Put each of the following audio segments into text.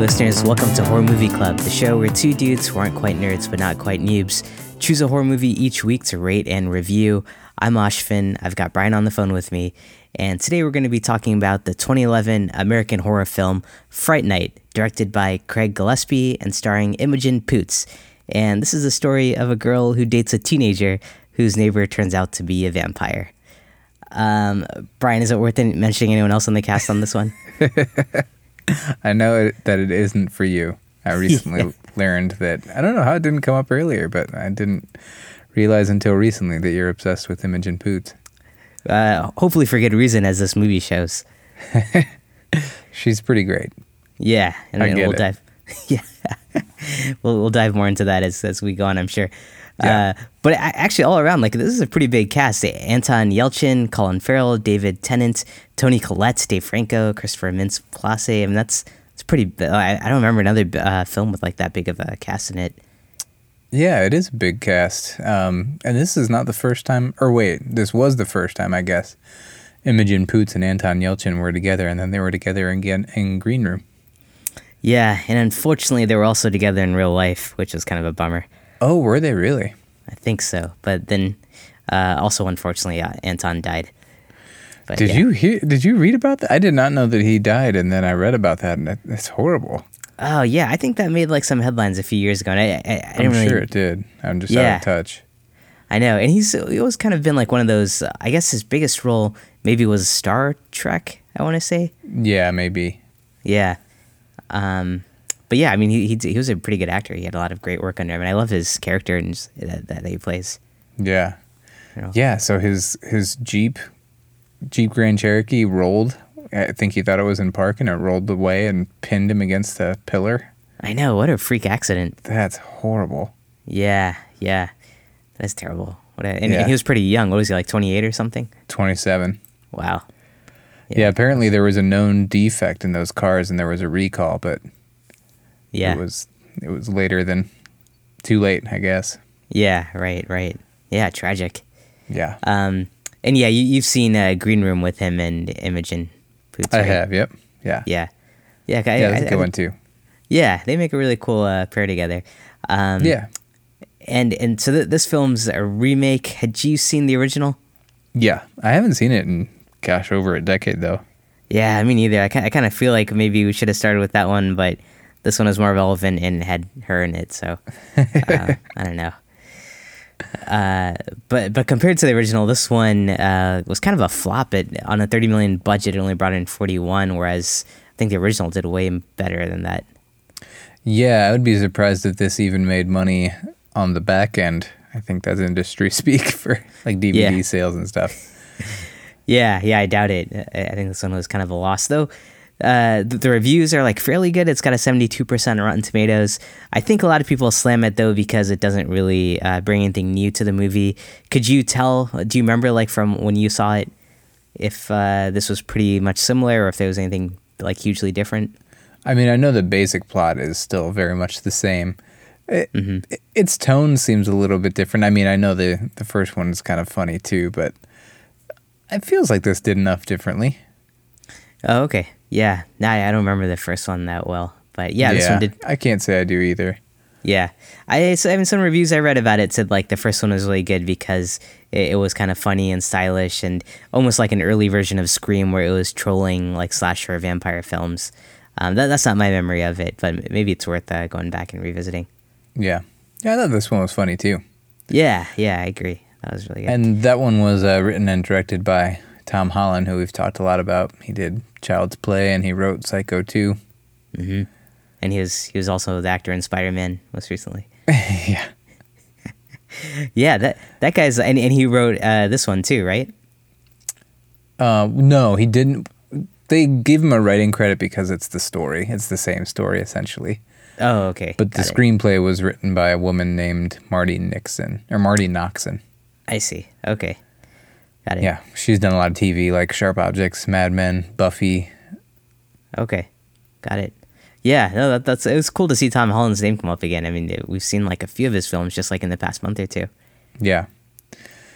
listeners. Welcome to Horror Movie Club, the show where two dudes who aren't quite nerds but not quite noobs choose a horror movie each week to rate and review. I'm Ashvin. I've got Brian on the phone with me, and today we're going to be talking about the 2011 American horror film Fright Night, directed by Craig Gillespie and starring Imogen Poots. And this is the story of a girl who dates a teenager whose neighbor turns out to be a vampire. Um, Brian, is it worth mentioning anyone else on the cast on this one? I know it, that it isn't for you. I recently yeah. learned that I don't know how it didn't come up earlier, but I didn't realize until recently that you're obsessed with Imogen Poots. Uh, hopefully for good reason, as this movie shows. She's pretty great. Yeah, and I we'll it. dive. Yeah, we'll we'll dive more into that as as we go on. I'm sure. Yeah. Uh, but actually, all around, like this is a pretty big cast: Anton Yelchin, Colin Farrell, David Tennant, Toni Collette, Dave Franco, Christopher Mintz-Plasse. I mean, that's it's pretty. I, I don't remember another uh, film with like that big of a cast in it. Yeah, it is a big cast. Um, and this is not the first time, or wait, this was the first time, I guess. Imogen Poots and Anton Yelchin were together, and then they were together again in Green Room. Yeah, and unfortunately, they were also together in real life, which is kind of a bummer. Oh, were they really? I think so. But then, uh, also unfortunately, uh, Anton died. But, did yeah. you hear? Did you read about that? I did not know that he died, and then I read about that, and it's horrible. Oh yeah, I think that made like some headlines a few years ago. And I, I, I am really, sure it did. I'm just yeah. out of touch. I know, and he's he always kind of been like one of those. Uh, I guess his biggest role maybe was Star Trek. I want to say. Yeah, maybe. Yeah, um, but yeah, I mean, he, he he was a pretty good actor. He had a lot of great work under him, and I love his character and that, that he plays. Yeah, you know? yeah. So his his Jeep Jeep Grand Cherokee rolled I think he thought it was in park and it rolled away and pinned him against a pillar. I know. What a freak accident. That's horrible. Yeah, yeah. That's terrible. What a, and, yeah. and, he was pretty young. What was he, like 28 or something? 27. Wow. Yeah. yeah. apparently there was a known defect in those cars and there was a recall, but yeah. it was it was later than too late, I guess. Yeah, right, right. Yeah, tragic. Yeah. Um and yeah, you, you've seen uh, Green Room with him and Imogen Poots. I have. Yep. Yeah. Yeah. Yeah. I, yeah, that's I, a good I, one too. Yeah, they make a really cool uh, pair together. Um, yeah. And and so th- this film's a remake. Had you seen the original? Yeah, I haven't seen it in gosh over a decade though. Yeah, I mean either. I kind I kind of feel like maybe we should have started with that one, but this one was more relevant and had her in it. So uh, I don't know. Uh, but but compared to the original, this one uh, was kind of a flop. It on a thirty million budget, it only brought in forty one, whereas I think the original did way better than that. Yeah, I would be surprised if this even made money on the back end. I think that's industry speak for like DVD yeah. sales and stuff. yeah, yeah, I doubt it. I think this one was kind of a loss, though. Uh, the, the, reviews are like fairly good. It's got a 72% Rotten Tomatoes. I think a lot of people slam it though because it doesn't really uh, bring anything new to the movie. Could you tell? Do you remember like from when you saw it if uh, this was pretty much similar or if there was anything like hugely different? I mean, I know the basic plot is still very much the same. It, mm-hmm. it, its tone seems a little bit different. I mean, I know the the first one is kind of funny too, but it feels like this did enough differently. Oh, okay. Yeah. Nah, I don't remember the first one that well, but yeah, this one did. I can't say I do either. Yeah, I, so, I mean, some reviews I read about it said like the first one was really good because it, it, was kind of funny and stylish and almost like an early version of Scream where it was trolling like slasher vampire films. Um, that, that's not my memory of it, but maybe it's worth uh, going back and revisiting. Yeah, yeah, I thought this one was funny too. Yeah, yeah, I agree. That was really good. And that one was uh, written and directed by Tom Holland, who we've talked a lot about. He did Child's Play and he wrote Psycho 2. Mm-hmm. And he was he was also the actor in Spider Man most recently. yeah. yeah, that that guy's and, and he wrote uh, this one too, right? Uh, no, he didn't. They give him a writing credit because it's the story. It's the same story essentially. Oh, okay. But Got the it. screenplay was written by a woman named Marty Nixon or Marti Noxon. I see. Okay. Got it. Yeah, she's done a lot of TV like Sharp Objects, Mad Men, Buffy. Okay, got it. Yeah, no, that, that's it was cool to see Tom Holland's name come up again. I mean, we've seen like a few of his films just like in the past month or two. Yeah.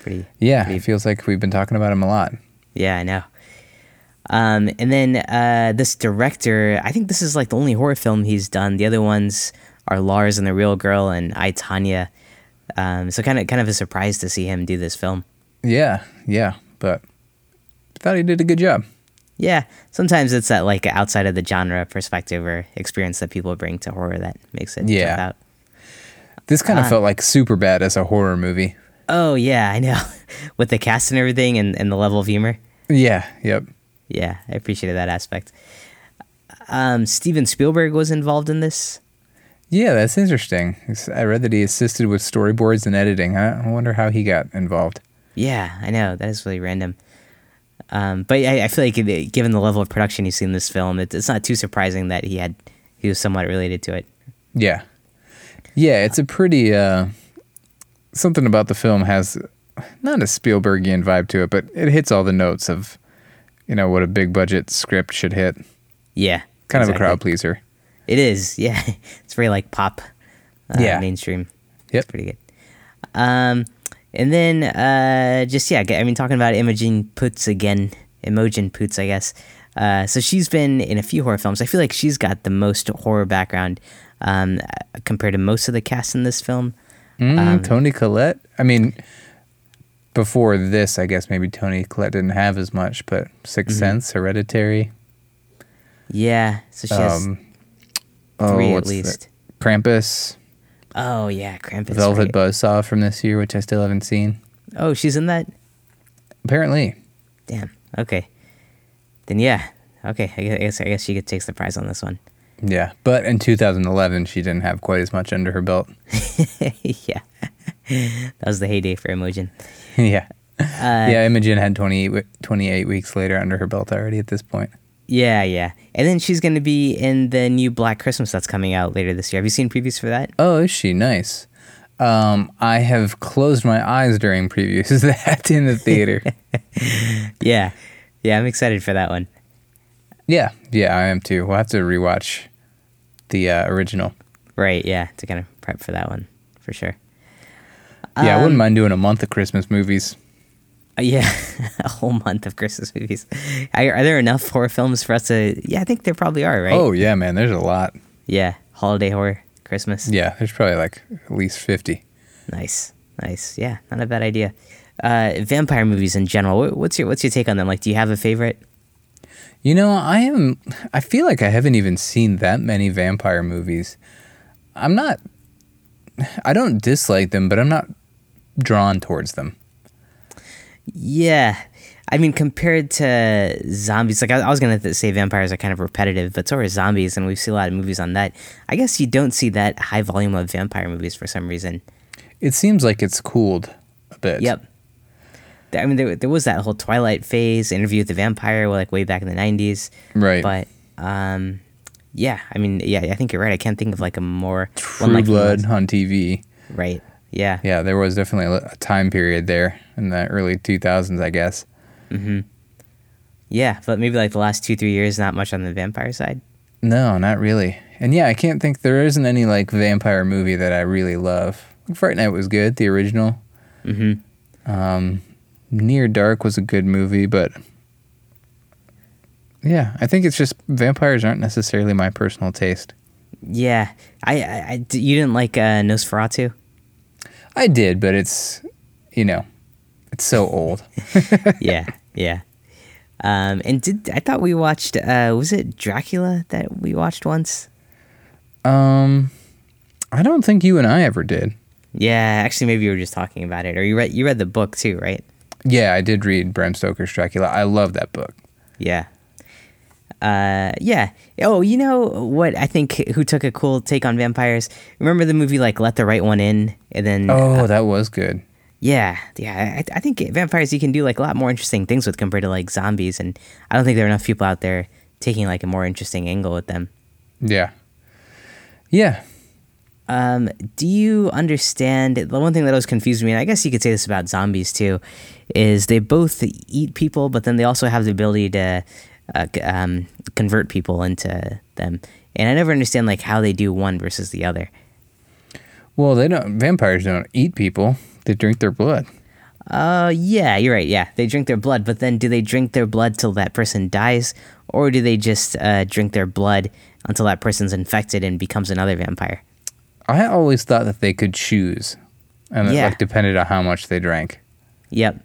Pretty. Yeah, pretty, it feels like we've been talking about him a lot. Yeah, I know. Um, and then uh, this director, I think this is like the only horror film he's done. The other ones are Lars and the Real Girl and I Tonya. Um, so kind of kind of a surprise to see him do this film. Yeah, yeah, but I thought he did a good job. Yeah, sometimes it's that like outside of the genre perspective or experience that people bring to horror that makes it Yeah. jump out. This kind of Uh, felt like Superbad as a horror movie. Oh yeah, I know. With the cast and everything and, and the level of humor. Yeah, yep. Yeah, I appreciated that aspect. Um, Steven Spielberg was involved in this. Yeah, that's interesting. I read that he assisted with storyboards and editing. I wonder how he got involved. Yeah, I know that is really random. Um, but I, I feel like given the level of production you see in this film, it, it's not too surprising that he had he was somewhat related to it. Yeah. Yeah, it's a pretty uh something about the film has not a Spielbergian vibe to it, but it hits all the notes of you know what a big budget script should hit. Yeah, Kind of a crowd pleaser. It is. Yeah, it's very like pop. Uh, Yeah. mainstream. Yep. It's pretty good. Um, and then uh, just yeah, I mean, talking about Imogen Poots again, Imogen Poots, I guess. Uh, so she's been in a few horror films. I feel like she's got the most horror background um, compared to most of the cast in this film. Mm, Um, Toni Collette. I mean, before this, I guess maybe Toni Collette didn't have as much, but 6th Mm-hmm. Sense, Hereditary. Yeah, so she has Um, oh, three at what's the- least. Krampus, Oh yeah, Krampus. Velvet right. Buzzsaw from this year, which I still haven't seen. Oh, she's in that. Apparently, Damn. Okay. Then yeah. Okay. I guess I guess she takes the prize on this one. yeah. But in 2011, she didn't have quite as much under her belt. yeah. that was the heyday for Imogen. yeah. Uh, yeah, Imogen had 28, 28 weeks later under her belt already at this point. Yeah, yeah. And then she's going to be in the new Black Christmas that's coming out later this year. Have you seen previews for that? Oh, is she? Nice. Um, I have closed my eyes during previews of that in the theater. Yeah. Yeah, I'm excited for that one. yeah, yeah, I am too. We'll have to rewatch the uh, original. Right, yeah, to kind of prep for that one for sure. Yeah, I Um, wouldn't mind doing a month of Christmas movies. Uh, yeah, a whole month of Christmas movies. Are, are there enough horror films for us to? Yeah, I think there probably are, right? Oh, yeah, man, there's a lot. yeah, holiday horror, Christmas. Yeah, there's probably like at least 50. Nice, nice. Yeah, not a bad idea. Uh, vampire movies in general. What's your What's your take on them? Like, do you have a favorite? You know, I am. I feel like I haven't even seen that many vampire movies. I'm not. I don't dislike them, but I'm not drawn towards them. Yeah. I mean, compared to zombies, like I, I was gonna say, vampires are kind of repetitive, but so are zombies, and we see a lot of movies on that. I guess you don't see that high volume of vampire movies for some reason. It seems like it's cooled a bit. Yep. I mean, there, there was that whole Twilight phase, Interview with the Vampire, like way back in the '90s. Right. But, um, yeah, I mean, yeah, I think you're right. I can't think of like a more True one like Blood on TV. Right. Yeah. Yeah, there was definitely a time period there in the early 2000s, I guess. Yeah, but maybe like the last two, three years, not much on the vampire side. No, not really. And yeah, I can't think there isn't any like vampire movie that I really love. Fright Night was good, the original. Mm-hmm. Um, Near Dark was a good movie, but yeah, I think it's just vampires aren't necessarily my personal taste. Yeah, I, I, I you didn't like uh, Nosferatu. I did, but it's you know, it's so old. yeah, yeah. Um, and did I thought we watched? Uh, was it Dracula that we watched once? um, I don't think you and I ever did. Yeah, actually, maybe you were just talking about it, or you read you read the book too, right? Yeah, I did read Bram Stoker's Dracula. I love that book. Yeah. Uh, yeah. Oh, you know what? I think who took a cool take on vampires? Remember the movie like Let the Right One In, and then Oh, that was good. Yeah, yeah. I, I think vampires you can do like a lot more interesting things with compared to like zombies, and I don't think there are enough people out there taking like a more interesting angle with them. Yeah. Yeah. Um, do you understand the one thing that always confused me, and I guess you could say this about zombies too, is they both eat people, but then they also have the ability to uh, um, convert people into them, and I never understand like how they do one versus the other. Well, they don't. Vampires don't eat people. They drink their blood. Uh, yeah, you're right. Yeah, they drink their blood, but then do they drink their blood till that person dies, or do they just uh, drink their blood until that person's infected and becomes another vampire? I always thought that they could choose, and it Yeah. like depended on how much they drank. Yep.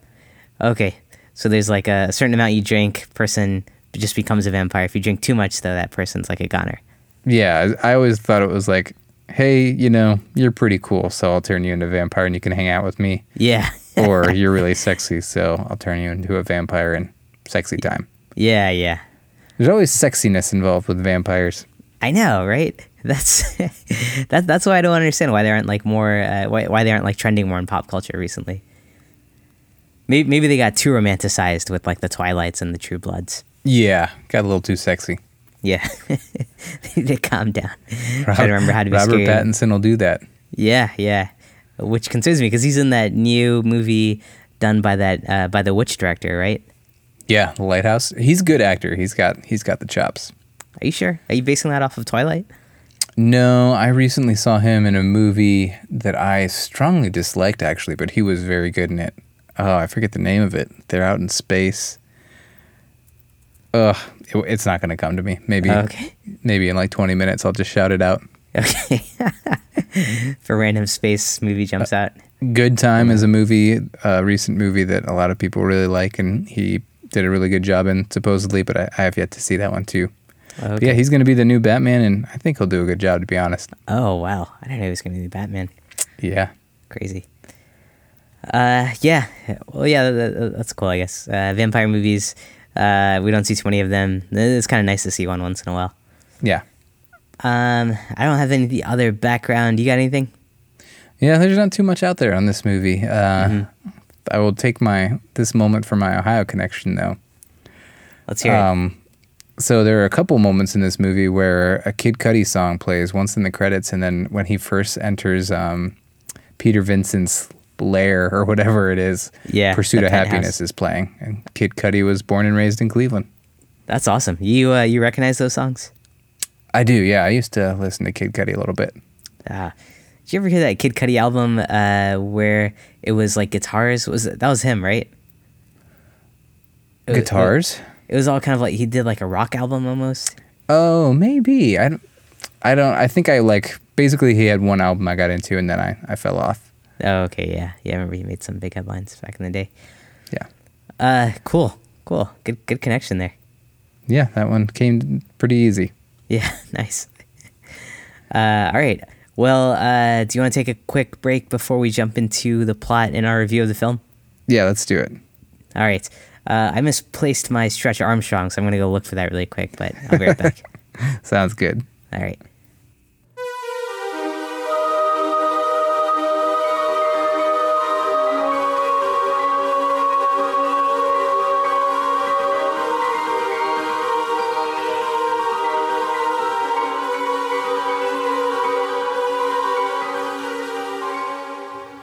Okay. So there's like a certain amount you drink, person just becomes a vampire. If you drink too much, though, that person's like a goner. Yeah, I always thought it was like, hey, you know, you're pretty cool, so I'll turn you into a vampire and you can hang out with me. Yeah. Or you're really sexy, so I'll turn you into a vampire in sexy time. yeah, yeah. There's always sexiness involved with vampires. I know, right? That's that, that's why I don't understand why they aren't like more uh, why why they aren't like trending more in pop culture recently. Maybe maybe they got too romanticized with like the Twilights and the True Bloods. Yeah, got a little too sexy. Yeah, they calm down. Try to remember how to be Robert scary. Pattinson will do that. Yeah, yeah. Which concerns me because he's in that new movie done by that uh, by the witch director, right? Yeah, the Lighthouse. He's a good actor. He's got he's got the chops. Are you sure? Are you basing that off of Twilight? No, I recently saw him in a movie that I strongly disliked actually, but he was very good in it. Oh, I forget the name of it. They're out in space. Ugh, it, it's not going to come to me. Maybe Okay. maybe in like 20 minutes I'll just shout it out. Okay. For random space movie jumps out. Good Time is a movie, a recent movie that a lot of people really like, and he did a really good job in supposedly, but I, I have yet to see that one too. Okay. yeah, he's going to be the new Batman, and I think he'll do a good job, to be honest. Oh wow! I didn't know he was gonna be Batman. Yeah. Crazy. Uh, yeah. Well, yeah. That, that- that's cool. I guess. Uh, vampire movies. Uh, we don't see too many of them. It's kind of nice to see one once in a while. Yeah. Um, I don't have any other background. You got anything? Yeah, there's not too much out there on this movie. Uh, I will take my this moment for my Ohio connection, though. Let's hear it. Um, so there are a couple moments in this movie where a Kid Cudi song plays once in the credits, and then when he first enters um, Peter Vincent's lair or whatever it is, Yeah, Pursuit of. Happiness is playing, and Kid Cudi was born and raised in Cleveland. That's awesome. You uh, you recognize those songs? I do, yeah. I used to listen to Kid Cudi a little bit. Uh, did you ever hear that Kid Cudi album uh, where it was like guitars? Was it, that was him, right? It was- Guitars? It was all kind of like he did like a rock album almost. Oh, maybe. I don't. I don't. I think I like. Basically, he had one album I got into, and then I I fell off. Oh, okay, yeah, yeah. I remember he made some big headlines back in the day. Yeah. Uh, cool, cool, good, good connection there. Yeah, that one came pretty easy. Yeah, nice. Uh, all right. Well, uh, do you want to take a quick break before we jump into the plot and our review of the film? Yeah, let's do it. All right. Uh, I misplaced my Stretch Armstrong, so I'm gonna go look for that really quick. But I'll be right back. Sounds good. All right.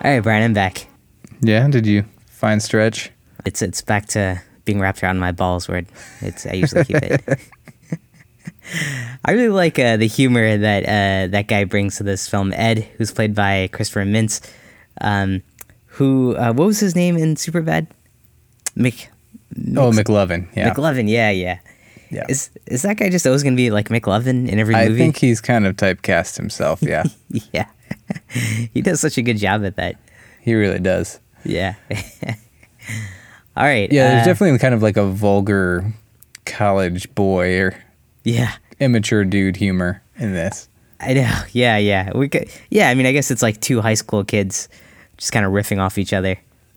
All right, Brian, I'm back. Yeah, did you find Stretch? It's it's back to being wrapped around my balls where it's I usually keep it. I really like uh, the humor that uh, that guy brings to this film. Ed, who's played by Christopher Mintz, um, who uh, what was his name in Superbad? Mc. Oh, McLovin. Yeah. McLovin. Yeah, yeah. Yeah. Is is that guy just always gonna be like McLovin in every movie? I think he's kind of typecast himself. Yeah, yeah. he does such a good job at that. he really does. Yeah. All right. Yeah, there's uh, definitely kind of like a vulgar college boy or Yeah. immature dude humor in this. I know. Yeah, yeah. We could. Yeah, I mean, I guess it's like two high school kids just kind of riffing off each other.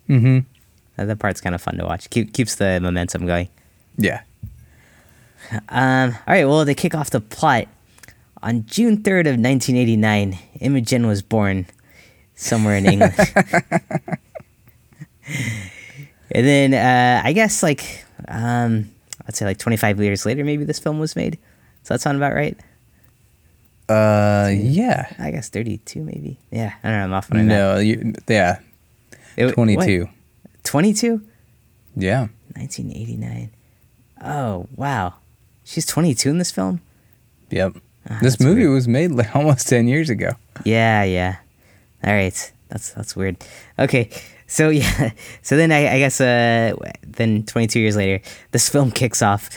Mm-hmm. Uh, that part's kind of fun to watch. Keep, keeps the momentum going. Yeah. Um. All right. Well, they kick off the plot on June third of 1989. Imogen was born somewhere in England, and then uh, I guess like um, I'd say like 25 years later, maybe this film was made. Does that sound about right? Uh, yeah. I guess 32, maybe. Yeah. I don't know. I'm off on. No, you, yeah, It- what? 22. 22? Yeah. 1989. Oh, wow. She's 22 in this film? Yep. Ah, this movie weird. was made like almost 10 years ago. Yeah, yeah. All right. That's that's weird. Okay, so yeah, so then I, I guess uh, then 22 years later, this film kicks off,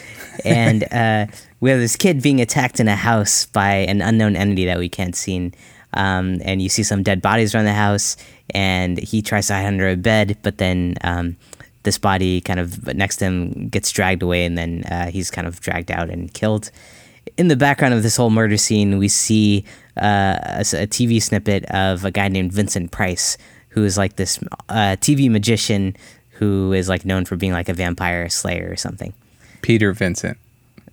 and uh, we have this kid being attacked in a house by an unknown entity that we can't see. Um, and you see some dead bodies around the house, and he tries to hide under a bed, but then um, this body kind of next to him gets dragged away, and then uh, he's kind of dragged out and killed. In the background of this whole murder scene, we see uh, a, a, TV snippet of a guy named Vincent Price, who is like this uh, TV magician who is like known for being like a vampire slayer or something. Peter Vincent.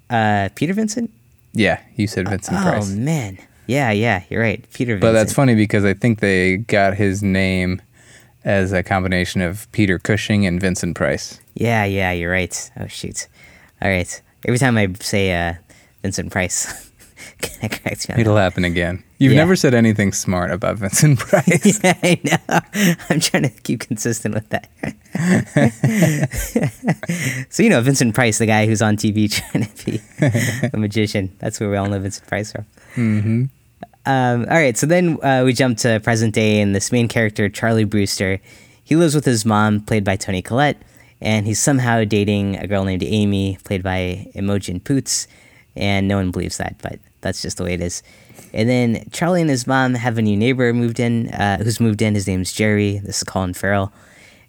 Uh, Peter Vincent. Yeah, you said Vincent oh, Price. Oh man, yeah, yeah, you're right, Peter. Vincent. But that's funny because I think they got his name as a combination of Peter Cushing and Vincent Price. Yeah, yeah, you're right. Oh shoot. All right. Every time I say uh, Vincent Price. It'll that. happen again. You've yeah. never said anything smart about Vincent Price. yeah, I know. I'm trying to keep consistent with that. so you know Vincent Price, the guy who's on TV trying to be a magician. That's where we all know Vincent Price from. Mm-hmm. Um, all right, so then uh, we jump to present day, and this main character, Charlie Brewster, he lives with his mom, played by Toni Collette, and he's somehow dating a girl named Amy, played by Imogen Poots, and no one believes that, but that's just the way it is. And then Charlie and his mom have a new neighbor moved in, uh, who's moved in. His name's Jerry. This is Colin Farrell.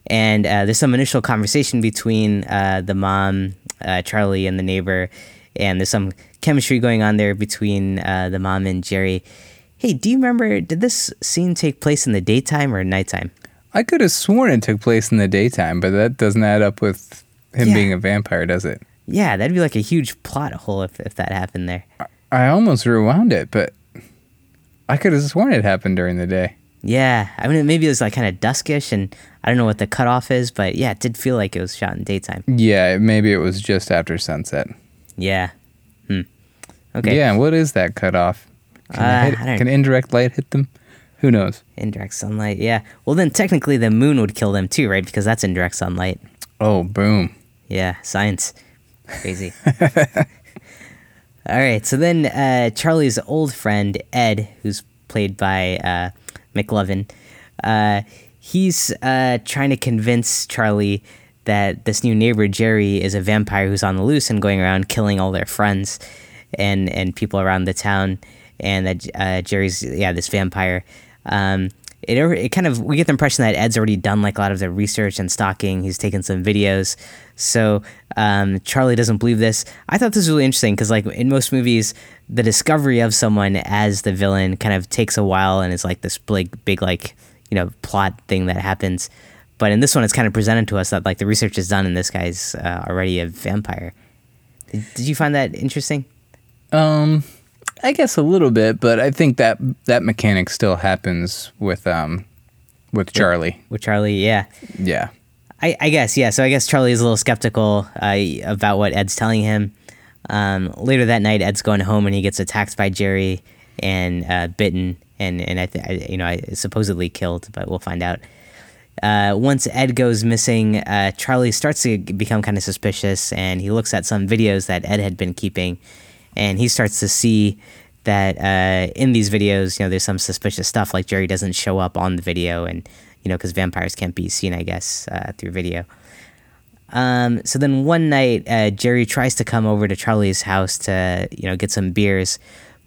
And uh, there's some initial conversation between uh, the mom, uh, Charlie, and the neighbor, and there's some chemistry going on there between uh, the mom and Jerry. Hey, do you remember? Did this scene take place in the daytime or nighttime? I could have sworn it took place in the daytime, but that doesn't add up with him yeah. being a vampire, does it? Yeah, that'd be like a huge plot hole if, if that happened there. I almost rewound it, but I could have sworn it happened during the day. Yeah, I mean, maybe it was like kind of duskish, and I don't know what the cutoff is, but yeah, it did feel like it was shot in daytime. Yeah, maybe it was just after sunset. Yeah. Hmm. Okay. Yeah, what is that cutoff? Can, uh, hit, can indirect light hit them? Who knows? Indirect sunlight, yeah. Well, then technically the moon would kill them too, right? Because that's indirect sunlight. Oh, boom. Yeah, science. Crazy. All right, so then uh, Charlie's old friend, Ed, who's played by uh, McLovin, uh, he's uh, trying to convince Charlie that this new neighbor, Jerry, is a vampire who's on the loose and going around killing all their friends and, and people around the town and that uh, Jerry's yeah this vampire. Um, it it kind of we get the impression that Ed's already done like a lot of the research and stalking. He's taken some videos, so um, Charlie doesn't believe this. I thought this was really interesting because like in most movies, the discovery of someone as the villain kind of takes a while and is like this big big like you know plot thing that happens. But in this one, it's kind of presented to us that like the research is done and this guy's uh, already a vampire. Did, did you find that interesting? Um, I guess a little bit, but I think that that mechanic still happens with um with Charlie. With, with Charlie, yeah. Yeah. I, I guess yeah. So I guess Charlie is a little skeptical uh, about what Ed's telling him. Um, later that night, Ed's going home and he gets attacked by Jerry and uh, bitten and and I, th- I you know I supposedly killed, but we'll find out. Uh, once Ed goes missing, uh, Charlie starts to become kind of suspicious, and he looks at some videos that Ed had been keeping, and he starts to see that uh, in these videos, you know, there's some suspicious stuff. Like Jerry doesn't show up on the video, and you know, because vampires can't be seen, I guess, uh, through video. Um, so then one night, uh, Jerry tries to come over to Charlie's house to you know get some beers,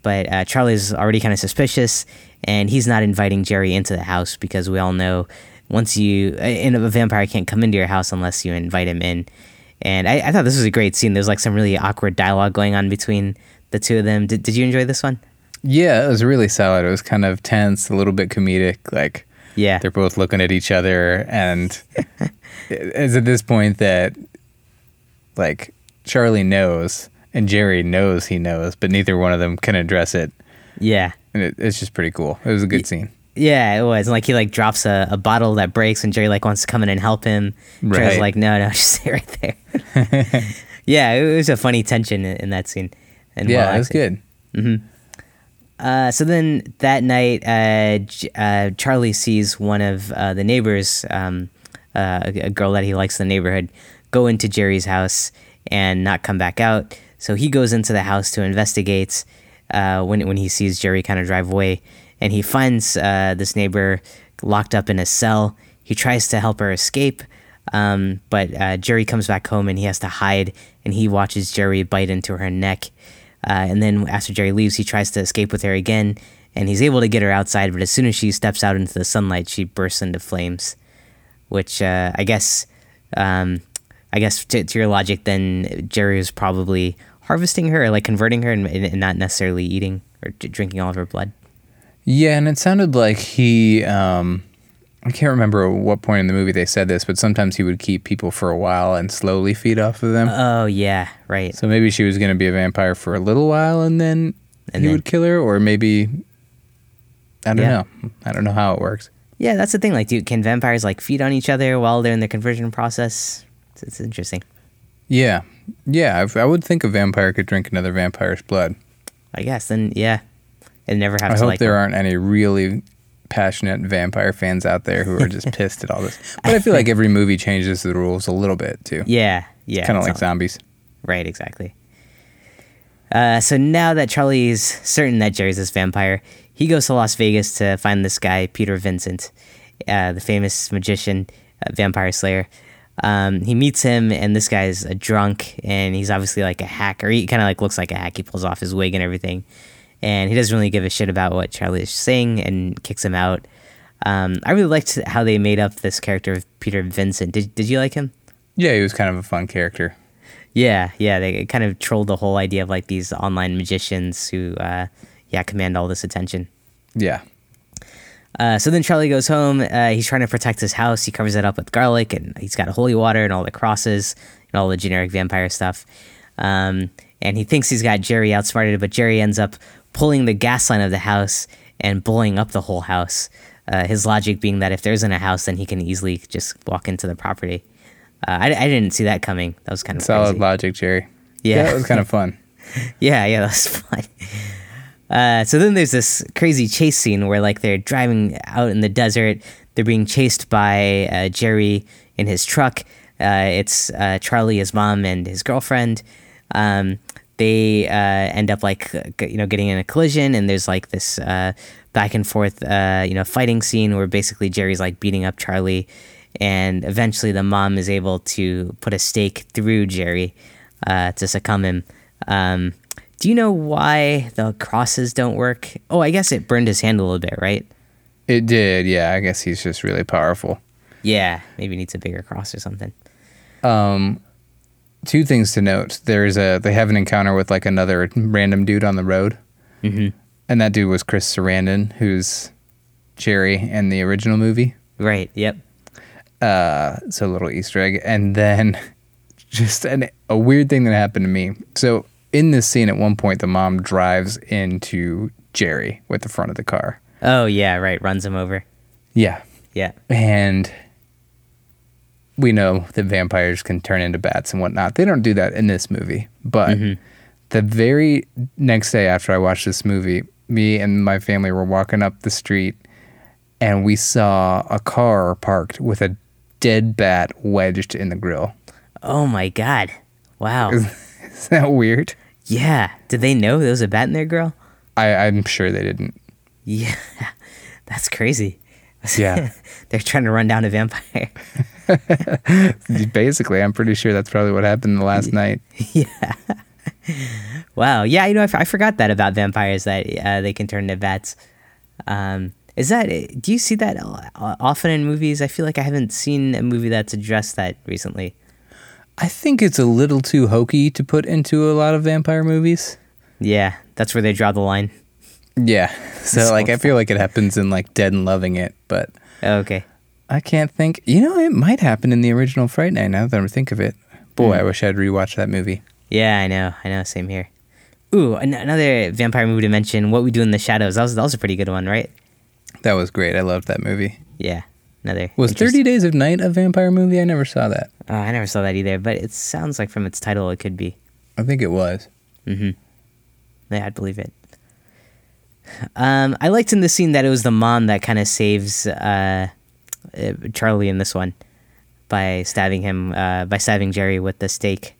but uh, Charlie's already kind of suspicious, and he's not inviting Jerry into the house because we all know once you in a vampire can't come into your house unless you invite him in. And I, I thought this was a great scene. There's like some really awkward dialogue going on between the two of them. Did, did you enjoy this one? Yeah, it was really solid. It was kind of tense, a little bit comedic. Like, yeah, they're both looking at each other, and it's at this point that, like, Charlie knows and Jerry knows he knows, but neither one of them can address it. Yeah, and it, it's just pretty cool. It was a good scene. Yeah, it was. like he like drops a, a bottle that breaks, and Jerry like wants to come in and help him. Right. Jerry's like, no, no, just stay right there. yeah, it was a funny tension in, in that scene. And yeah, it was good. Mm-hmm. Uh, so then that night, uh, uh, Charlie sees one of uh, the neighbors, um, uh, a, a girl that he likes in the neighborhood, go into Jerry's house and not come back out. So he goes into the house to investigate uh, when when he sees Jerry kind of drive away and he finds uh, this neighbor locked up in a cell. He tries to help her escape, um, but uh, Jerry comes back home and he has to hide, and he watches Jerry bite into her neck. Uh, and then after Jerry leaves, he tries to escape with her again, and he's able to get her outside. But as soon as she steps out into the sunlight, she bursts into flames, which uh, I guess, um, I guess to, to, your logic, then Jerry was probably harvesting her, or like converting her, and, and not necessarily eating or drinking all of her blood. Yeah, and it sounded like he. Um I can't remember what point in the movie they said this, but sometimes he would keep people for a while and slowly feed off of them. Oh yeah, right. So maybe she was going to be a vampire for a little while and then and he then, would kill her, or maybe I don't yeah. know. I don't know how it works. Yeah, that's the thing. Like, do can vampires like feed on each other while they're in the conversion process? It's, it's interesting. Yeah, yeah. I, I, would think a vampire could drink another vampire's blood. I guess then, yeah. It never have I to. hope like there aren't any really passionate vampire fans out there who are just pissed at all this. But I feel like every movie changes the rules a little bit too. Yeah, yeah. Kind of like zombies. Right, exactly. Uh, so now that Charlie's certain that Jerry's this vampire, he goes to Las Vegas to find this guy, Peter Vincent, uh, the famous magician, uh, vampire slayer. Um, he meets him, and this guy's a drunk, and he's obviously like a hack, or he kind of like looks like a hack. He pulls off his wig and everything and he doesn't really give a shit about what Charlie is saying and kicks him out. Um, I really liked how they made up this character of Peter Vincent. Did Did you like him? Yeah, he was kind of a fun character. Yeah, yeah, they kind of trolled the whole idea of like these online magicians who, uh, yeah, command all this attention. Yeah. Uh, so then Charlie goes home. Uh, he's trying to protect his house. He covers it up with garlic, and he's got holy water and all the crosses and all the generic vampire stuff. Um, and he thinks he's got Jerry outsmarted, but Jerry ends up pulling the gas line of the house and blowing up the whole house. Uh, his logic being that if there isn't a house, then he can easily just walk into the property. Uh, I, I didn't see that coming. That was kind of solid crazy. logic, Jerry. Yeah, yeah that was kind of fun. yeah, yeah, that was fun. Uh, so then there's this crazy chase scene where like they're driving out in the desert. They're being chased by uh, Jerry in his truck. Uh, it's uh, Charlie, his mom, and his girlfriend. Um, they uh, end up like you know getting in a collision and there's like this uh, back and forth uh, you know fighting scene where basically Jerry's like beating up Charlie and eventually the mom is able to put a stake through Jerry uh, to succumb him. Um, do you know why the crosses don't work? Oh, I guess it burned his hand a little bit, right? It did, yeah. I guess he's just really powerful. Yeah, maybe needs a bigger cross or something. Um, two things to note. There's a they have an encounter with like another random dude on the road, mm-hmm. and that dude was Chris Sarandon, who's Jerry in the original movie. Right. Yep. Uh, so a little Easter egg, and then just an, a weird thing that happened to me. So in this scene, at one point, the mom drives into Jerry with the front of the car. Oh yeah, right. Runs him over. Yeah. Yeah. And we know that vampires can turn into bats and whatnot. They don't do that in this movie. But mm-hmm. the very next day after I watched this movie, me and my family were walking up the street and we saw a car parked with a dead bat wedged in the grill. Oh my God. Wow. Is, is that weird? Yeah. Did they know there was a bat in their grill? I, I'm sure they didn't. Yeah. That's crazy. Yeah. They're trying to run down a vampire. Basically, I'm pretty sure that's probably what happened the last night. Yeah. wow. Yeah, you know, I, f- I forgot that about vampires that uh, they can turn into bats. Um, is that? Do you see that often in movies? I feel like I haven't seen a movie that's addressed that recently. I think it's a little too hokey to put into a lot of vampire movies. Yeah, that's where they draw the line. Yeah. So, so like, I feel like it happens in like Dead and Loving It, but okay. I can't think. You know, it might happen in the original Fright Night. Now that I think of it, boy, mm. I wish I'd rewatch that movie. Yeah, I know. I know. Same here. Ooh, another vampire movie to mention. What we do in the shadows. That was that was a pretty good one, right? That was great. I loved that movie. Yeah, another. Was Thirty Days of Night a vampire movie? I never saw that. Oh, I never saw that either. But it sounds like from its title, it could be. I think it was. Mm-hmm. Yeah, I'd believe it. Um, I liked in the scene that it was the mom that kind of saves uh, uh, Charlie in this one by stabbing him uh, by stabbing Jerry with the stake.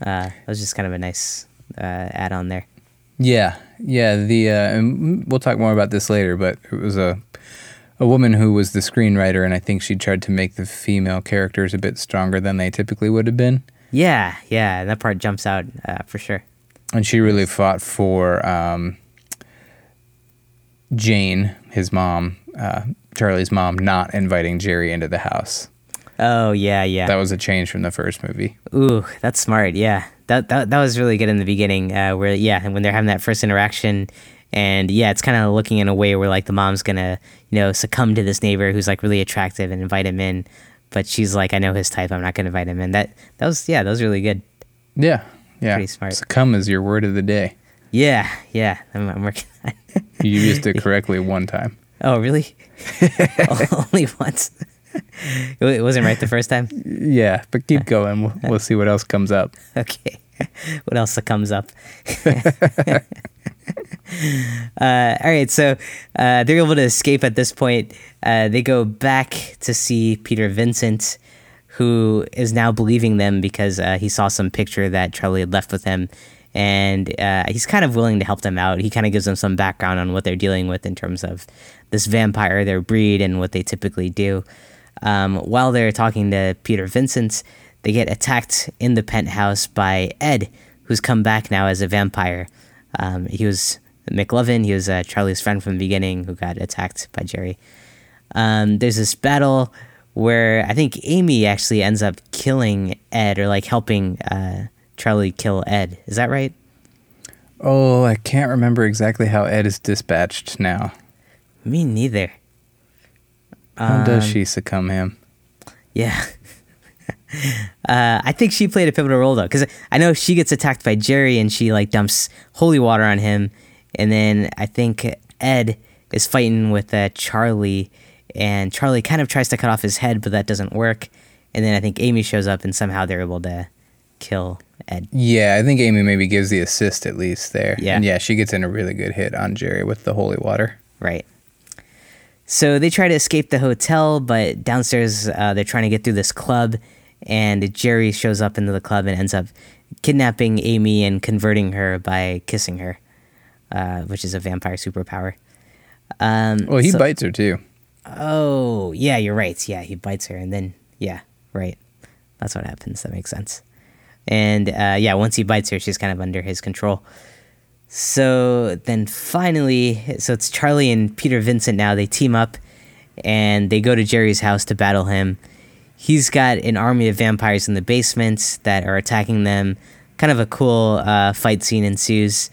Uh, that was just kind of a nice uh, add on there. Yeah, yeah. The uh, and we'll talk more about this later, but it was a a woman who was the screenwriter, and I think she tried to make the female characters a bit stronger than they typically would have been. Yeah, yeah, that part jumps out uh, for sure. And she really fought for um, Jane, his mom, uh, Charlie's mom, not inviting Jerry into the house. Oh yeah, yeah. That was a change from the first movie. Ooh, that's smart. Yeah, that that that was really good in the beginning. Uh, where yeah, when they're having that first interaction, and yeah, it's kind of looking in a way where like the mom's gonna you know succumb to this neighbor who's like really attractive and invite him in, but she's like, I know his type. I'm not gonna invite him in. That that was yeah, that was really good. Yeah, yeah. Pretty smart. Succumb is your word of the day. Yeah, yeah. I'm, I'm working. You used it correctly one time. Oh really? Only once. it wasn't right the first time. Yeah, but keep going. We'll, we'll see what else comes up. Okay, what else comes up? uh, all right, so uh, they're able to escape at this point. Uh, they go back to see Peter Vincent, who is now believing them because uh, he saw some picture that Charlie had left with him. And uh, he's kind of willing to help them out. He kind of gives them some background on what they're dealing with in terms of this vampire, their breed, and what they typically do. Um, while they're talking to Peter Vincent, they get attacked in the penthouse by Ed, who's come back now as a vampire. Um, he was McLovin, he was uh, Charlie's friend from the beginning who got attacked by Jerry. Um, there's this battle where I think Amy actually ends up killing Ed or like helping uh, Charlie kill Ed. Is that right? Oh, I can't remember exactly how Ed is dispatched now. Me neither. How um, does she succumb him? Yeah. uh, I think she played a pivotal role though, because I know she gets attacked by Jerry and she like dumps holy water on him, and then I think Ed is fighting with uh, Charlie, and Charlie kind of tries to cut off his head, but that doesn't work. And then I think Amy shows up, and somehow they're able to kill Ed. Yeah, I think Amy maybe gives the assist at least there. Yeah, and yeah, she gets in a really good hit on Jerry with the holy water. Right. So they try to escape the hotel, but downstairs uh, they're trying to get through this club, and Jerry shows up into the club and ends up kidnapping Amy and converting her by kissing her, uh, which is a vampire superpower. Um, well, he so, bites her too. Oh, yeah, you're right. Yeah, he bites her, and then yeah, right. That's what happens. That makes sense. And uh, yeah, once he bites her, she's kind of under his control. So then finally, so it's Charlie and Peter Vincent now. They team up and they go to Jerry's house to battle him. He's got an army of vampires in the basement that are attacking them. Kind of a cool uh, fight scene ensues.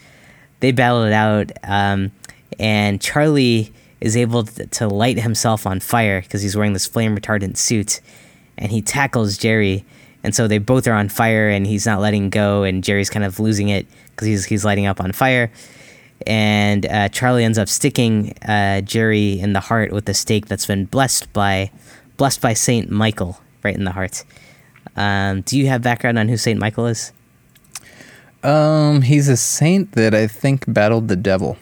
They battle it out, um, and Charlie is able to light himself on fire because he's wearing this flame retardant suit, and he tackles Jerry. And so they both are on fire, and he's not letting go, and Jerry's kind of losing it because he's he's lighting up on fire. And uh, Charlie ends up sticking uh, Jerry in the heart with a stake that's been blessed by blessed by Saint Michael right in the heart. Um, do you have background on who Saint Michael is? Um, he's a saint that I think battled the devil.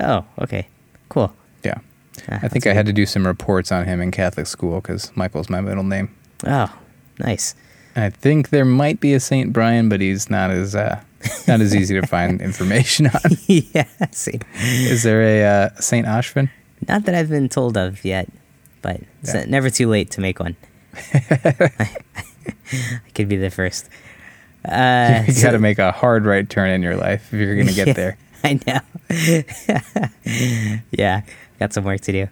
Oh, okay, cool. Yeah, ah, I think I had to do some reports on him in Catholic school because Michael's my middle name. Oh, nice. I think there might be a Saint Brian, but he's not as uh, not as easy to find information on. yeah, see. Is there a uh, Saint Ashvin? Not that I've been told of yet, but it's yeah. never too late to make one. I could be the first. Uh, you got to make a hard right turn in your life if you're going to get yeah, there. I know. yeah, got some work to do.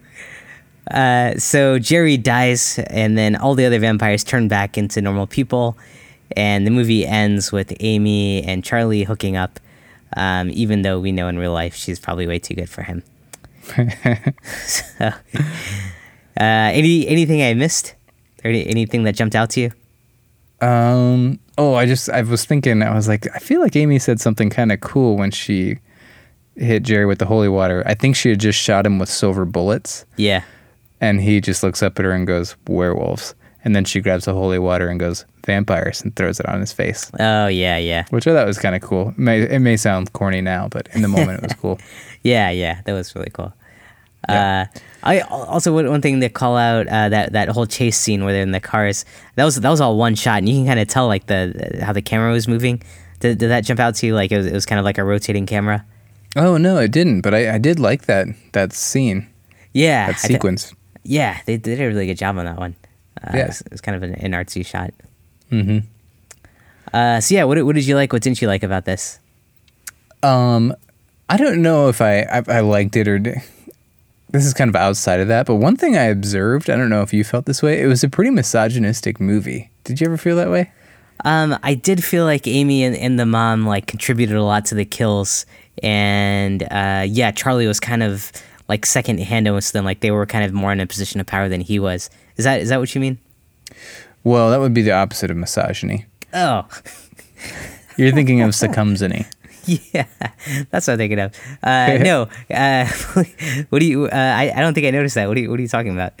Uh, so Jerry dies, and then all the other vampires turn back into normal people and the movie ends with Amy and Charlie hooking up, um, even though we know in real life she's probably way too good for him. so, uh, any anything I missed, or anything that jumped out to you? Um. Oh, I just I was thinking. I was like, I feel like Amy said something kind of cool when she hit Jerry with the holy water. I think she had just shot him with silver bullets. Yeah. And he just looks up at her and goes, "Werewolves." And then she grabs the holy water and goes, vampires, and throws it on his face. Oh, yeah, yeah. Which I thought was kind of cool. It may, it may sound corny now, but in the moment it was cool. yeah, yeah. That was really cool. Yeah. Uh, I also one thing to call out uh, that that whole chase scene where they're in the cars that was that was all one shot and you can kind of tell like the how the camera was moving. Did, did that jump out to you? Like it was it was kind of like a rotating camera. Oh no, it didn't. But I, I did like that that scene. Yeah, that sequence. Yeah, they did a really good job on that one. Uh, Yeah. it, was, it kind of an, an artsy shot. Mm-hmm. Uh, so yeah, what what did you like? What didn't you like about this? Um, I don't know if I I, I liked it or. This is kind of outside of that, but one thing I observed, I don't know if you felt this way, it was a pretty misogynistic movie. Did you ever feel that way? Um, I did feel like Amy and, and the mom like contributed a lot to the kills, and uh, yeah, Charlie was kind of like second hand almost to them. Like they were kind of more in a position of power than he was. Is that is that what you mean? Well, that would be the opposite of misogyny. Oh, You're thinking of succumbsony. yeah, that's what I'm thinking of. Uh, no, uh, what do you? Uh, I I don't think I noticed that. What are you What are you talking about?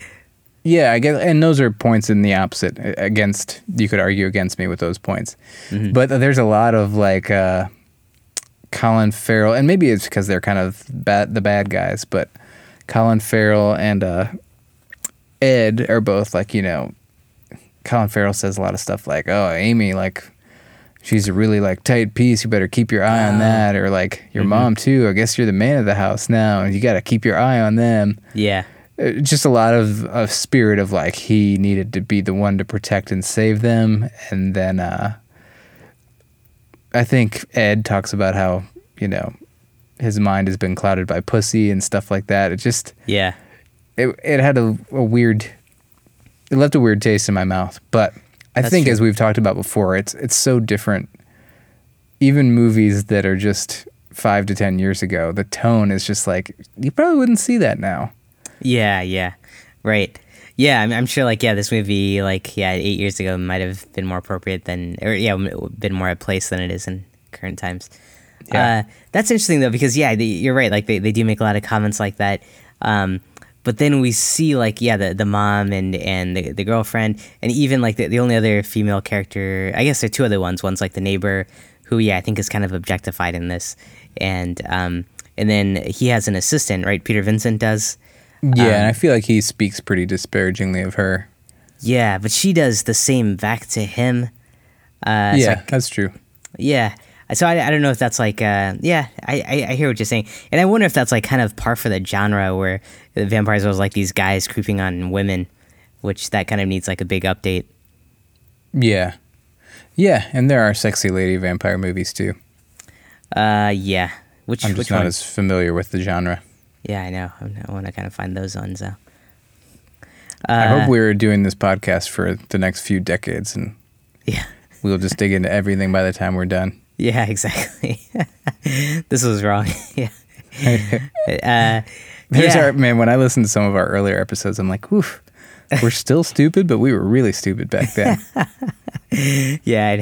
Yeah, I guess, and those are points in the opposite against. You could argue against me with those points, but there's a lot of like uh, Colin Farrell, and maybe it's because they're kind of bad, the bad guys, but Colin Farrell and uh, Ed are both like you know. Colin Farrell says a lot of stuff like, "Oh, Amy, like." She's a really like tight piece. You better keep your eye on that, or like your mom too. I guess you're the man of the house now, and you got to keep your eye on them Yeah, uh, just a lot of, of spirit of like he needed to be the one to protect and save them and then uh i think ed talks about how you know his mind has been clouded by pussy and stuff like that it just yeah, it, it had a, a weird it left a weird taste in my mouth but i That's think true. as we've talked about before it's it's so different even movies that are just five to ten years ago the tone is just like you probably wouldn't see that now yeah, yeah. Right. Yeah, I'm, I'm sure. Like, yeah, this movie, like, yeah, eight years ago, might have been more appropriate than, or yeah, been more at place than it is in current times. Yeah. Uh, that's interesting though, because yeah, they, you're right. Like, they, they do make a lot of comments like that. Um, but then we see like yeah the, the mom and and the, the girlfriend and even like the, the only other female character i guess there are two other ones one's like the neighbor who yeah i think is kind of objectified in this and um and then he has an assistant right peter vincent does Yeah, Um, and I feel like he speaks pretty disparagingly of her. yeah but she does the same back to him uh yeah, that's true. Yeah. So I, I don't know if that's like uh yeah I, I I hear what you're saying and I wonder if that's like kind of par for the genre where the vampires was like these guys creeping on women, which that kind of needs like a big update. Yeah, yeah, and there are sexy lady vampire movies too. Uh yeah, which I'm which just not one? as familiar with the genre. Yeah, I know. I want to kind of find those ones though. I Uh, hope we're doing this podcast for the next few decades, and Yeah. we'll just dig into everything by the time we're done. Yeah, exactly. this was wrong. yeah. Uh, There's yeah. our man. When I listen to some of our earlier episodes, I'm like, "Oof, we're still stupid, but we were really stupid back then." yeah,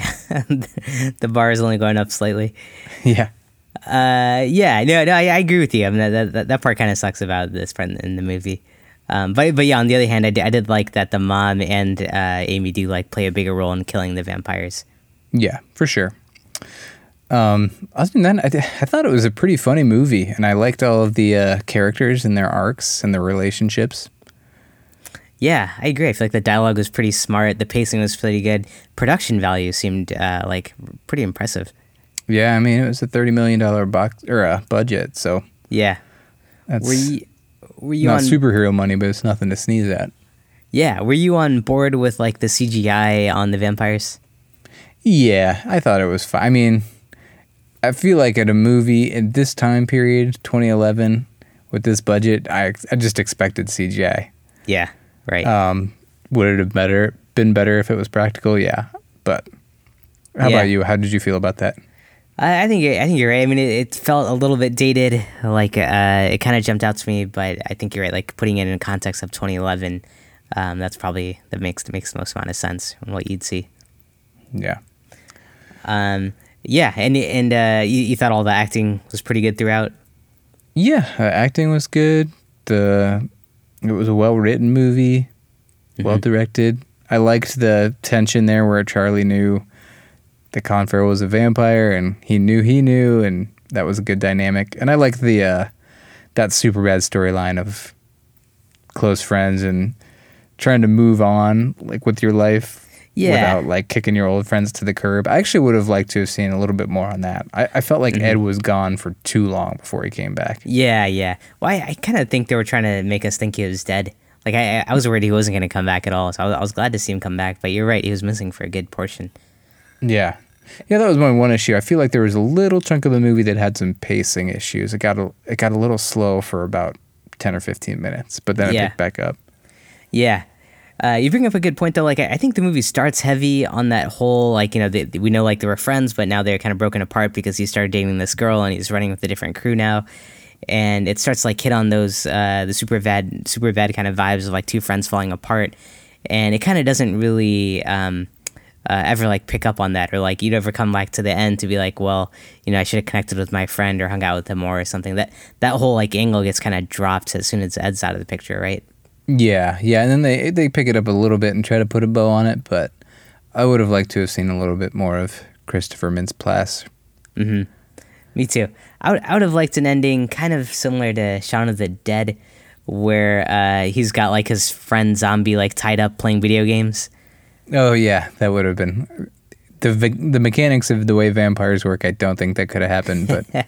the bar is only going up slightly. yeah, Uh, yeah, no, no, I, I agree with you. I mean, that that, that part kind of sucks about this part in, the movie. Um, but but yeah, on the other hand, I did, I did like that the mom and uh, Amy do like play a bigger role in killing the vampires. yeah, for sure. Um, other than that, I, th- I thought it was a pretty funny movie, and I liked all of the uh, characters and their arcs and their relationships. Yeah, I agree. I feel like the dialogue was pretty smart. The pacing was pretty good. Production value seemed uh, like pretty impressive. Yeah, I mean it was a thirty million dollar box or a budget, so Yeah. that's Were you were you not on superhero money, but it's nothing to sneeze at. Yeah, were you on board with like the CGI on the vampires? Yeah, I thought it was fine. I mean, I feel like at a movie in this time period, 2011, with this budget, I I just expected CGI. Yeah, right. Um, would it have better been better if it was practical? Yeah, but how Yeah. about you? How did you feel about that? I, I think you're- I think you're right. I mean, it, it felt a little bit dated. Like uh, it kind of jumped out to me, but I think you're right. Like putting it in context of 2011, um, that's probably that makes that makes the most amount of sense from what you'd see. Yeah, Um, yeah, and and uh, you, you thought all the acting was pretty good throughout. yeah. Uh, acting was good. The it was a well written movie, well directed. I liked the tension there where Charlie knew that Confer was a vampire and he knew he knew and that was a good dynamic. And I liked the uh, that Superbad storyline of close friends and trying to move on like with your life Yeah. without like kicking your old friends to the curb. I actually would have liked to have seen a little bit more on that. I, I felt like Ed was gone for too long before he came back. Yeah, yeah. Well, I, I kind of think they were trying to make us think he was dead. Like I, I was worried he wasn't going to come back at all. So I was, I was glad to see him come back. But you're right, he was missing for a good portion. Yeah. Yeah, that was my one issue. I feel like there was a little chunk of the movie that had some pacing issues. It got a it got a little slow for about ten or fifteen minutes, but then it Yeah. picked back up. Yeah. Uh, you bring up a good point though. Like I I think the movie starts heavy on that whole like you know they, we know like they were friends, but now they're kind of broken apart because he started dating this girl and he's running with a different crew now, and it starts like hit on those uh, the Superbad super bad kind of vibes of like two friends falling apart, and it kind of doesn't really um, uh, ever like pick up on that or like you'd ever come back to the end to be like well you know I should have connected with my friend or hung out with him more or something that that whole like angle gets kind of dropped as soon as Ed's out of the picture, right? Yeah, yeah, and then they they pick it up a little bit and try to put a bow on it, but I would have liked to have seen a little bit more of Christopher Mintz-Plasse. Me too. I would, I would have liked an ending kind of similar to Shaun of the Dead, where uh, he's got like his friend zombie like tied up playing video games. Oh yeah, that would have been the the mechanics of the way vampires work. I don't think that could have happened, but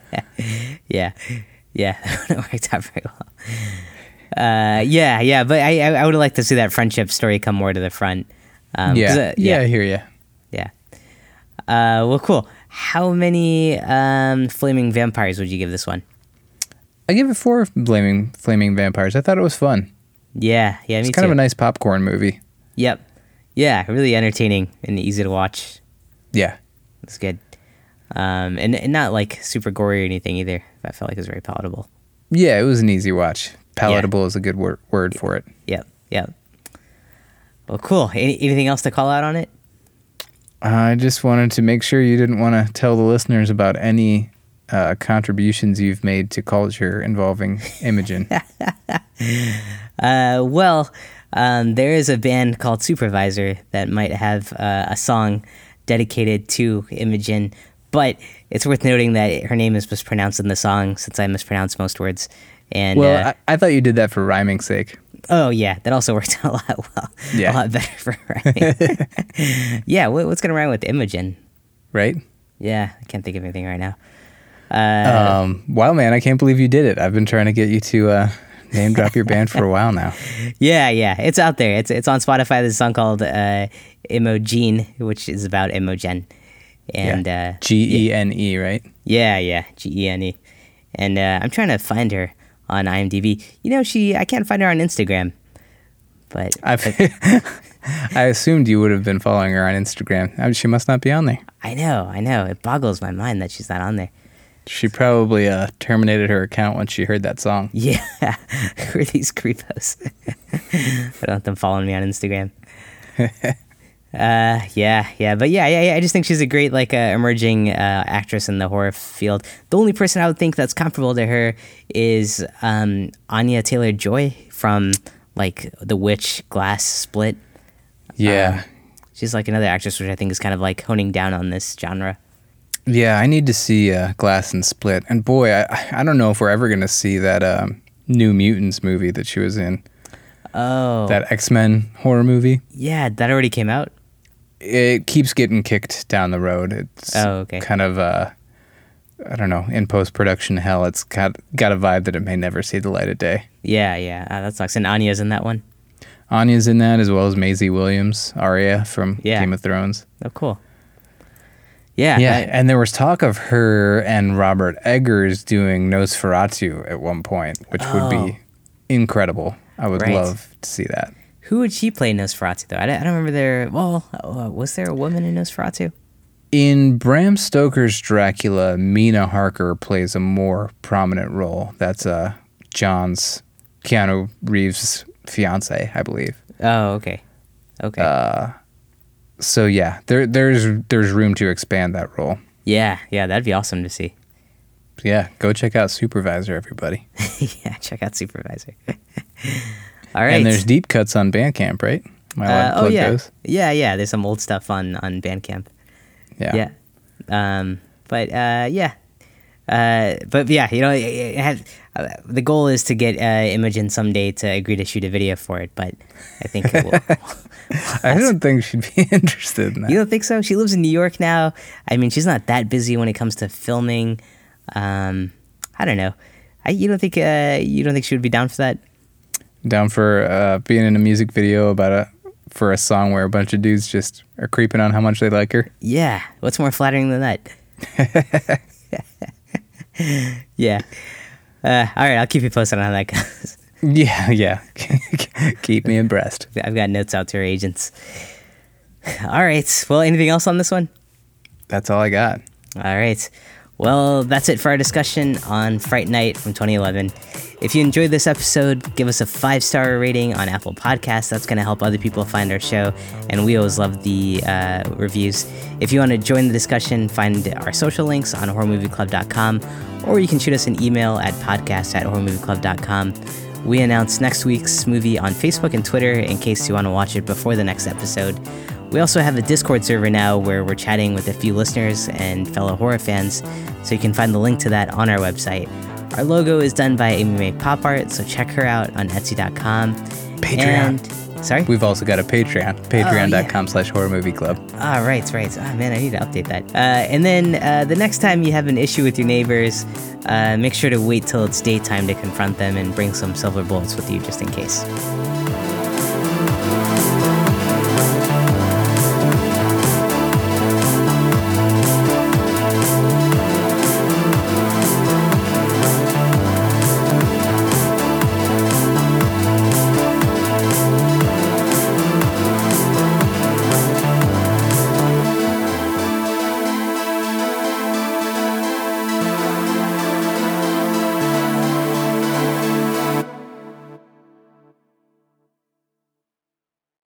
Yeah, yeah, that would have worked out very well. Uh, yeah, yeah, but I I would have liked to see that friendship story come more to the front. Um, yeah, uh, yeah, yeah, I hear you. yeah. Uh, well, cool. How many um, flaming vampires would you give this one? I give it four flaming flaming vampires. I thought it was fun. Yeah, yeah, me It's kind too. of a nice popcorn movie. Yep. Yeah, really entertaining and easy to watch. Yeah, It's good. Um, and, and not like super gory or anything either. I felt like it was very palatable. yeah, it was an easy watch. Palatable is a good word word for it. Yep, yep. Well, cool. Any, anything else to call out on it? I just wanted to make sure you didn't want to tell the listeners about any uh, contributions you've made to culture involving Imogen. Uh, well, um, there is a band called Supervisor that might have uh, a song dedicated to Imogen, but it's worth noting that her name is mispronounced in the song since I mispronounce most words. And well, uh, I, I thought you did that for rhyming sake. oh yeah, that also worked out a lot well. Yeah. a lot better for rhyming. yeah, what, what's gonna rhyme with Imogen? Right? Yeah, I can't think of anything right now. Uh, Um, wow, man, I can't believe you did it. I've been trying to get you to uh, name drop your band for a while now. Yeah, yeah, it's out there. It's it's on Spotify. There's a song called uh, Imogen, which is about Imogen, and uh, G E N E, right? yeah, yeah, G E N E, and uh, I'm trying to find her on IMDb. You know, she I can't find her on Instagram, but I've, I assumed you would have been following her on Instagram. Uh, She must not be on there. I know, I know, it boggles my mind that she's not on there. She probably uh, terminated her account once she heard that song. Yeah, who are these creepos? I don't want them following me on Instagram. uh, yeah, yeah, but yeah, yeah, yeah. I just think she's a great like uh, emerging uh, actress in the horror field. The only person I would think that's comparable to her is um, Anya Taylor Joy from like The Witch, Glass, Split. Yeah. She's like another actress which I think is kind of like honing down on this genre. Yeah, I need to see uh, Glass and Split. And boy, I, I don't know if we're ever going to see that um, New Mutants movie that she was in. Oh, That X Men horror movie. yeah, that already came out. It keeps getting kicked down the road. It's Oh, okay. kind of, uh, I don't know, in post production hell. It's got, got a vibe that it may never see the light of day. Yeah, yeah, uh, that sucks. And Anya's in that one. Anya's in that as well as Maisie Williams, Arya from Yeah. Game of Thrones. Oh, cool. Yeah, Yeah, I- and there was talk of her and Robert Eggers doing Nosferatu at one point, which would Oh. be incredible. I would Right. love to see that. Who would she play Nosferatu though? I don't, I don't remember there. Well, uh, was there a woman in Nosferatu? In Bram Stoker's Dracula, Mina Harker plays a more prominent role. That's uh, John's Keanu Reeves' fiance, I believe. Oh, okay, okay, Uh, So yeah, there there's there's room to expand that role. yeah, yeah, that'd be awesome to see. Yeah, go check out Supervisor, everybody. yeah, check out Supervisor. All right. And there's deep cuts on Bandcamp, right? Am I allowed uh, to oh plug yeah, those? yeah, yeah. There's some old stuff on on Bandcamp. Yeah. Yeah. Um, but uh, yeah. Uh, but yeah, you know, it, it had, uh, the goal is to get uh, Imogen someday to agree to shoot a video for it. But I think it will, I don't think she'd be interested in that. You don't think so? She lives in New York now. I mean, she's not that busy when it comes to filming. Um, I don't know. I, you don't think uh, you don't think she would be down for that? Down for uh, being in a music video about a for a song where a bunch of dudes just are creeping on how much they like her. Yeah. What's more flattering than that? yeah. Uh, all right, I'll keep you posted on how that goes. Yeah, yeah. Keep me abreast. I've got notes out to our agents. All right. Well, anything else on this one? That's all I got. All right. Well, that's it for our discussion on Fright Night from 2011. If you enjoyed this episode, give us a five star rating on Apple Podcasts. That's going to help other people find our show, and we always love the uh, reviews. If you want to join the discussion, find our social links on horrormovieclub.com, or you can shoot us an email at podcast at horrormovieclub.com. We announce next week's movie on Facebook and Twitter in case you want to watch it before the next episode. We also have a Discord server now where we're chatting with a few listeners and fellow horror fans, so you can find the link to that on our website. Our logo is done by Amy Mae Pop Art, so check her out on Etsy.com. Patreon. And, sorry? We've also got a Patreon, patreon.com slash horror movie club. Ah, right, right. Ah, man, I need to update that. Uh, and then uh, the next time you have an issue with your neighbors, uh, make sure to wait till it's daytime to confront them and bring some silver bullets with you just in case.